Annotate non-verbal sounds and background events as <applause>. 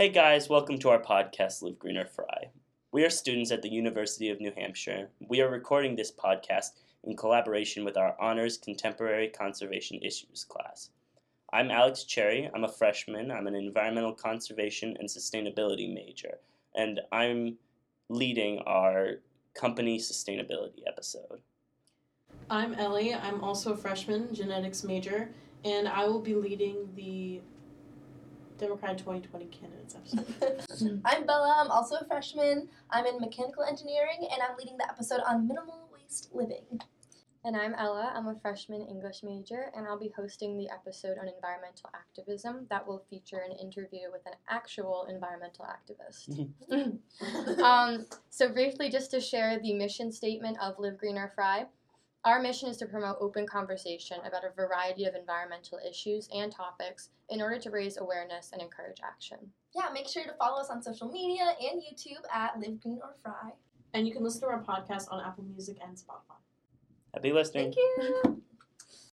Hey guys, welcome to our podcast, Live Green or Fry. We are students at the University of New Hampshire. We are recording this podcast in collaboration with our Honors Contemporary Conservation Issues class. I'm Alex Cherry. I'm a freshman. I'm an environmental conservation and sustainability major, and I'm leading our company sustainability episode. I'm Ellie. I'm also a freshman, genetics major, and I will be leading the Democrat 2020 candidates episode. <laughs> I'm Bella. I'm also a freshman. I'm in mechanical engineering, and I'm leading the episode on minimal waste living. And I'm Ella. I'm a freshman English major, and I'll be hosting the episode on environmental activism that will feature an interview with an actual environmental activist. <laughs> <laughs> um, so, briefly, just to share the mission statement of Live Green or Fry. Our mission is to promote open conversation about a variety of environmental issues and topics in order to raise awareness and encourage action. Yeah, make sure to follow us on social media and YouTube at Live Green or Fry. And you can listen to our podcast on Apple Music and Spotify. Happy listening. Thank you.